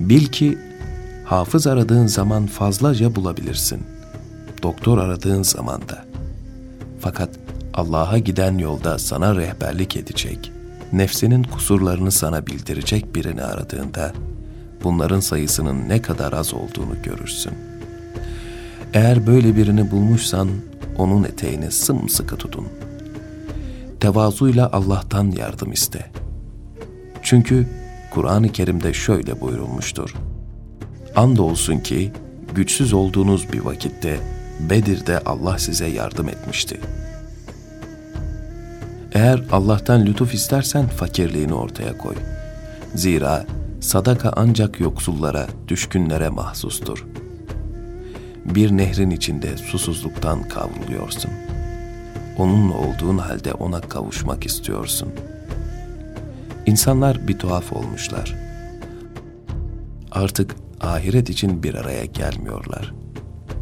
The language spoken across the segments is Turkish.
Bil ki hafız aradığın zaman fazlaca bulabilirsin. Doktor aradığın zaman da. Fakat Allah'a giden yolda sana rehberlik edecek, nefsinin kusurlarını sana bildirecek birini aradığında bunların sayısının ne kadar az olduğunu görürsün. Eğer böyle birini bulmuşsan onun eteğini sımsıkı tutun. Tevazuyla Allah'tan yardım iste. Çünkü Kur'an-ı Kerim'de şöyle buyurulmuştur. Andolsun ki güçsüz olduğunuz bir vakitte Bedir'de Allah size yardım etmişti. Eğer Allah'tan lütuf istersen fakirliğini ortaya koy. Zira sadaka ancak yoksullara, düşkünlere mahsustur. Bir nehrin içinde susuzluktan kavruluyorsun. Onunla olduğun halde ona kavuşmak istiyorsun. İnsanlar bir tuhaf olmuşlar. Artık ahiret için bir araya gelmiyorlar.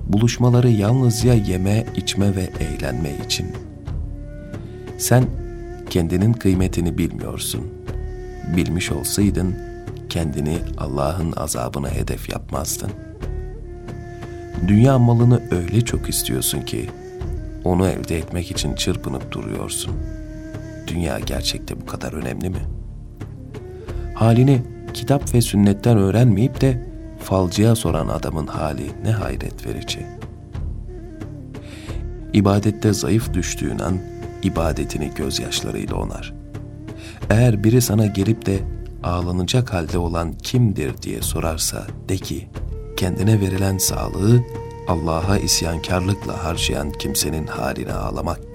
Buluşmaları yalnızca yeme, içme ve eğlenme için. Sen kendinin kıymetini bilmiyorsun. Bilmiş olsaydın kendini Allah'ın azabına hedef yapmazdın. Dünya malını öyle çok istiyorsun ki onu elde etmek için çırpınıp duruyorsun. Dünya gerçekte bu kadar önemli mi? Halini kitap ve sünnetten öğrenmeyip de falcıya soran adamın hali ne hayret verici. İbadette zayıf düştüğün an ibadetini gözyaşlarıyla onar. Eğer biri sana gelip de ağlanacak halde olan kimdir diye sorarsa de ki kendine verilen sağlığı Allah'a isyankarlıkla harcayan kimsenin haline ağlamak.